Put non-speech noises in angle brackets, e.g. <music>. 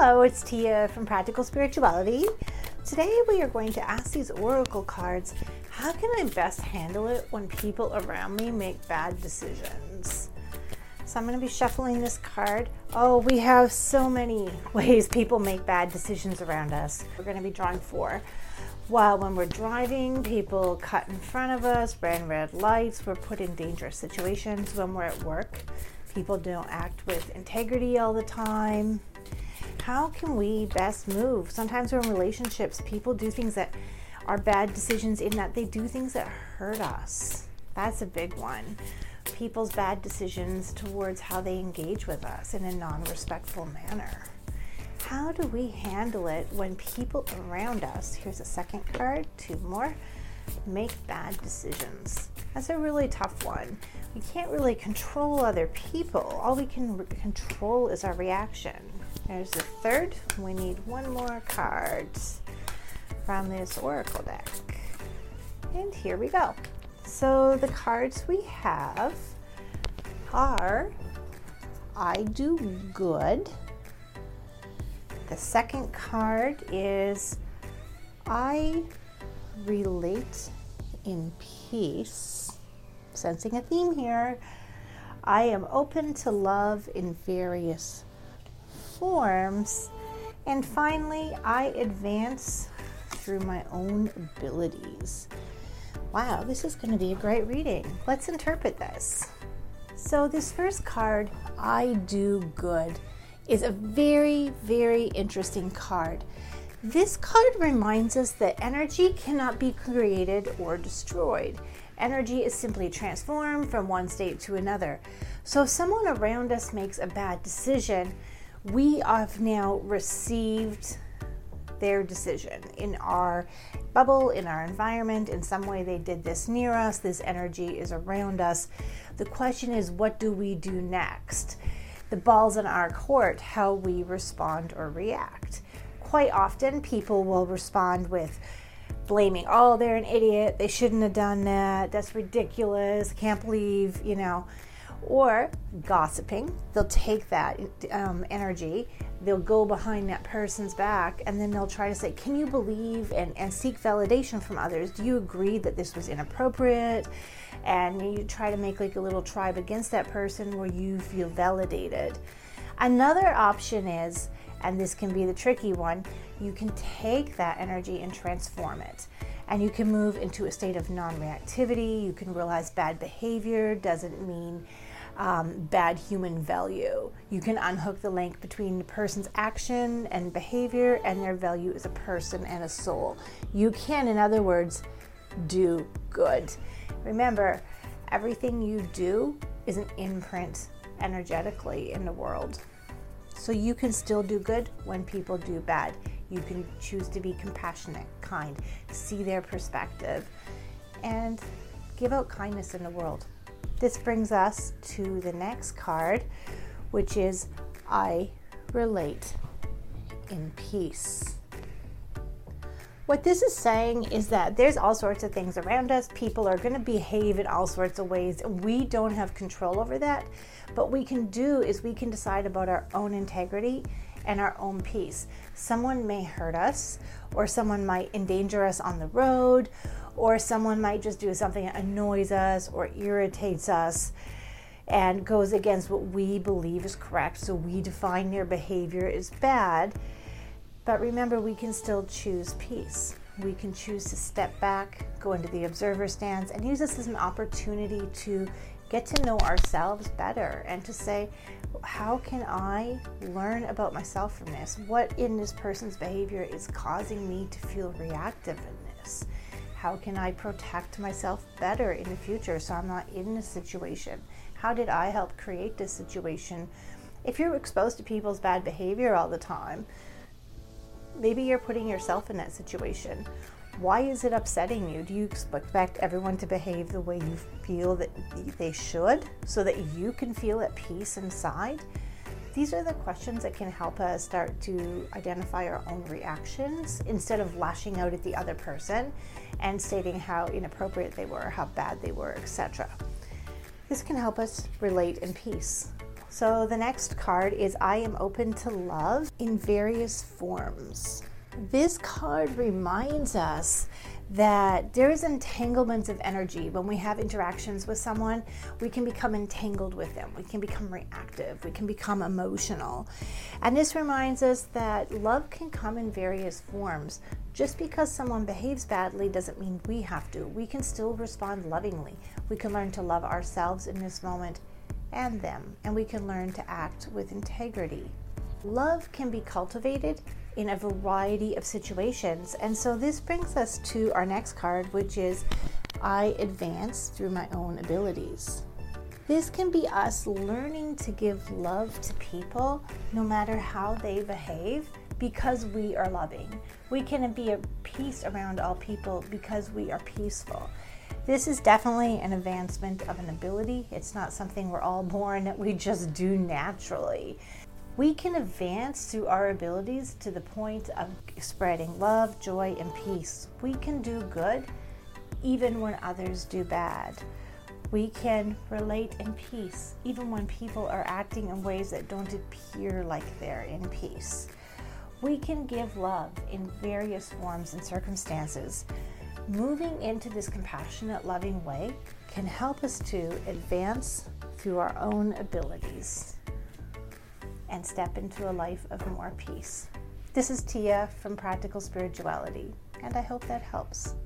Hello, it's Tia from Practical Spirituality. Today we are going to ask these oracle cards how can I best handle it when people around me make bad decisions? So I'm going to be shuffling this card. Oh, we have so many <laughs> ways people make bad decisions around us. We're going to be drawing four. While when we're driving, people cut in front of us, ran red lights, we're put in dangerous situations. When we're at work, people don't act with integrity all the time. How can we best move? Sometimes we're in relationships, people do things that are bad decisions in that they do things that hurt us. That's a big one. People's bad decisions towards how they engage with us in a non respectful manner how do we handle it when people around us, here's a second card, two more, make bad decisions? That's a really tough one. We can't really control other people. All we can re- control is our reaction. There's the third. We need one more card from this oracle deck. And here we go. So the cards we have are I do good the second card is I relate in peace. Sensing a theme here. I am open to love in various forms. And finally, I advance through my own abilities. Wow, this is going to be a great reading. Let's interpret this. So, this first card, I do good is a very, very interesting card. This card reminds us that energy cannot be created or destroyed. Energy is simply transformed from one state to another. So, if someone around us makes a bad decision, we have now received their decision in our bubble, in our environment. In some way, they did this near us, this energy is around us. The question is, what do we do next? the ball's in our court how we respond or react. Quite often, people will respond with blaming, oh, they're an idiot, they shouldn't have done that, that's ridiculous, can't believe, you know, or gossiping. They'll take that um, energy, they'll go behind that person's back, and then they'll try to say, Can you believe and, and seek validation from others? Do you agree that this was inappropriate? And you try to make like a little tribe against that person where you feel validated. Another option is, and this can be the tricky one, you can take that energy and transform it and you can move into a state of non reactivity. You can realize bad behavior doesn't mean um, bad human value. You can unhook the link between the person's action and behavior and their value as a person and a soul. You can, in other words, do good. Remember, everything you do is an imprint energetically in the world. So you can still do good when people do bad. You can choose to be compassionate, kind, see their perspective, and give out kindness in the world. This brings us to the next card, which is I relate in peace. What this is saying is that there's all sorts of things around us. People are going to behave in all sorts of ways, we don't have control over that. But we can do is we can decide about our own integrity and our own peace. Someone may hurt us, or someone might endanger us on the road, or someone might just do something that annoys us or irritates us and goes against what we believe is correct. So we define their behavior as bad. But remember, we can still choose peace. We can choose to step back, go into the observer stance, and use this as an opportunity to get to know ourselves better and to say, how can I learn about myself from this? What in this person's behavior is causing me to feel reactive in this? How can I protect myself better in the future so I'm not in this situation? How did I help create this situation? If you're exposed to people's bad behavior all the time, maybe you're putting yourself in that situation. Why is it upsetting you? Do you expect everyone to behave the way you feel that they should so that you can feel at peace inside? These are the questions that can help us start to identify our own reactions instead of lashing out at the other person and stating how inappropriate they were, how bad they were, etc. This can help us relate in peace. So the next card is I am open to love in various forms. This card reminds us that there is entanglements of energy. When we have interactions with someone we can become entangled with them. We can become reactive. We can become emotional. And this reminds us that love can come in various forms. Just because someone behaves badly doesn't mean we have to. We can still respond lovingly. We can learn to love ourselves in this moment and them and we can learn to act with integrity love can be cultivated in a variety of situations. And so this brings us to our next card, which is I advance through my own abilities. This can be us learning to give love to people no matter how they behave because we are loving. We can be at peace around all people because we are peaceful. This is definitely an advancement of an ability. It's not something we're all <laughs> born we just do naturally we can advance through our abilities to the point of spreading love, joy, and peace. We can do good even when others do bad. We can relate in peace even when people are acting in ways that don't appear like they're in peace. We can give love in various forms and circumstances. Moving into this compassionate, loving way can help us to advance through our own abilities and step into a life of more peace. This is Tia from Practical Spirituality, and I hope that helps.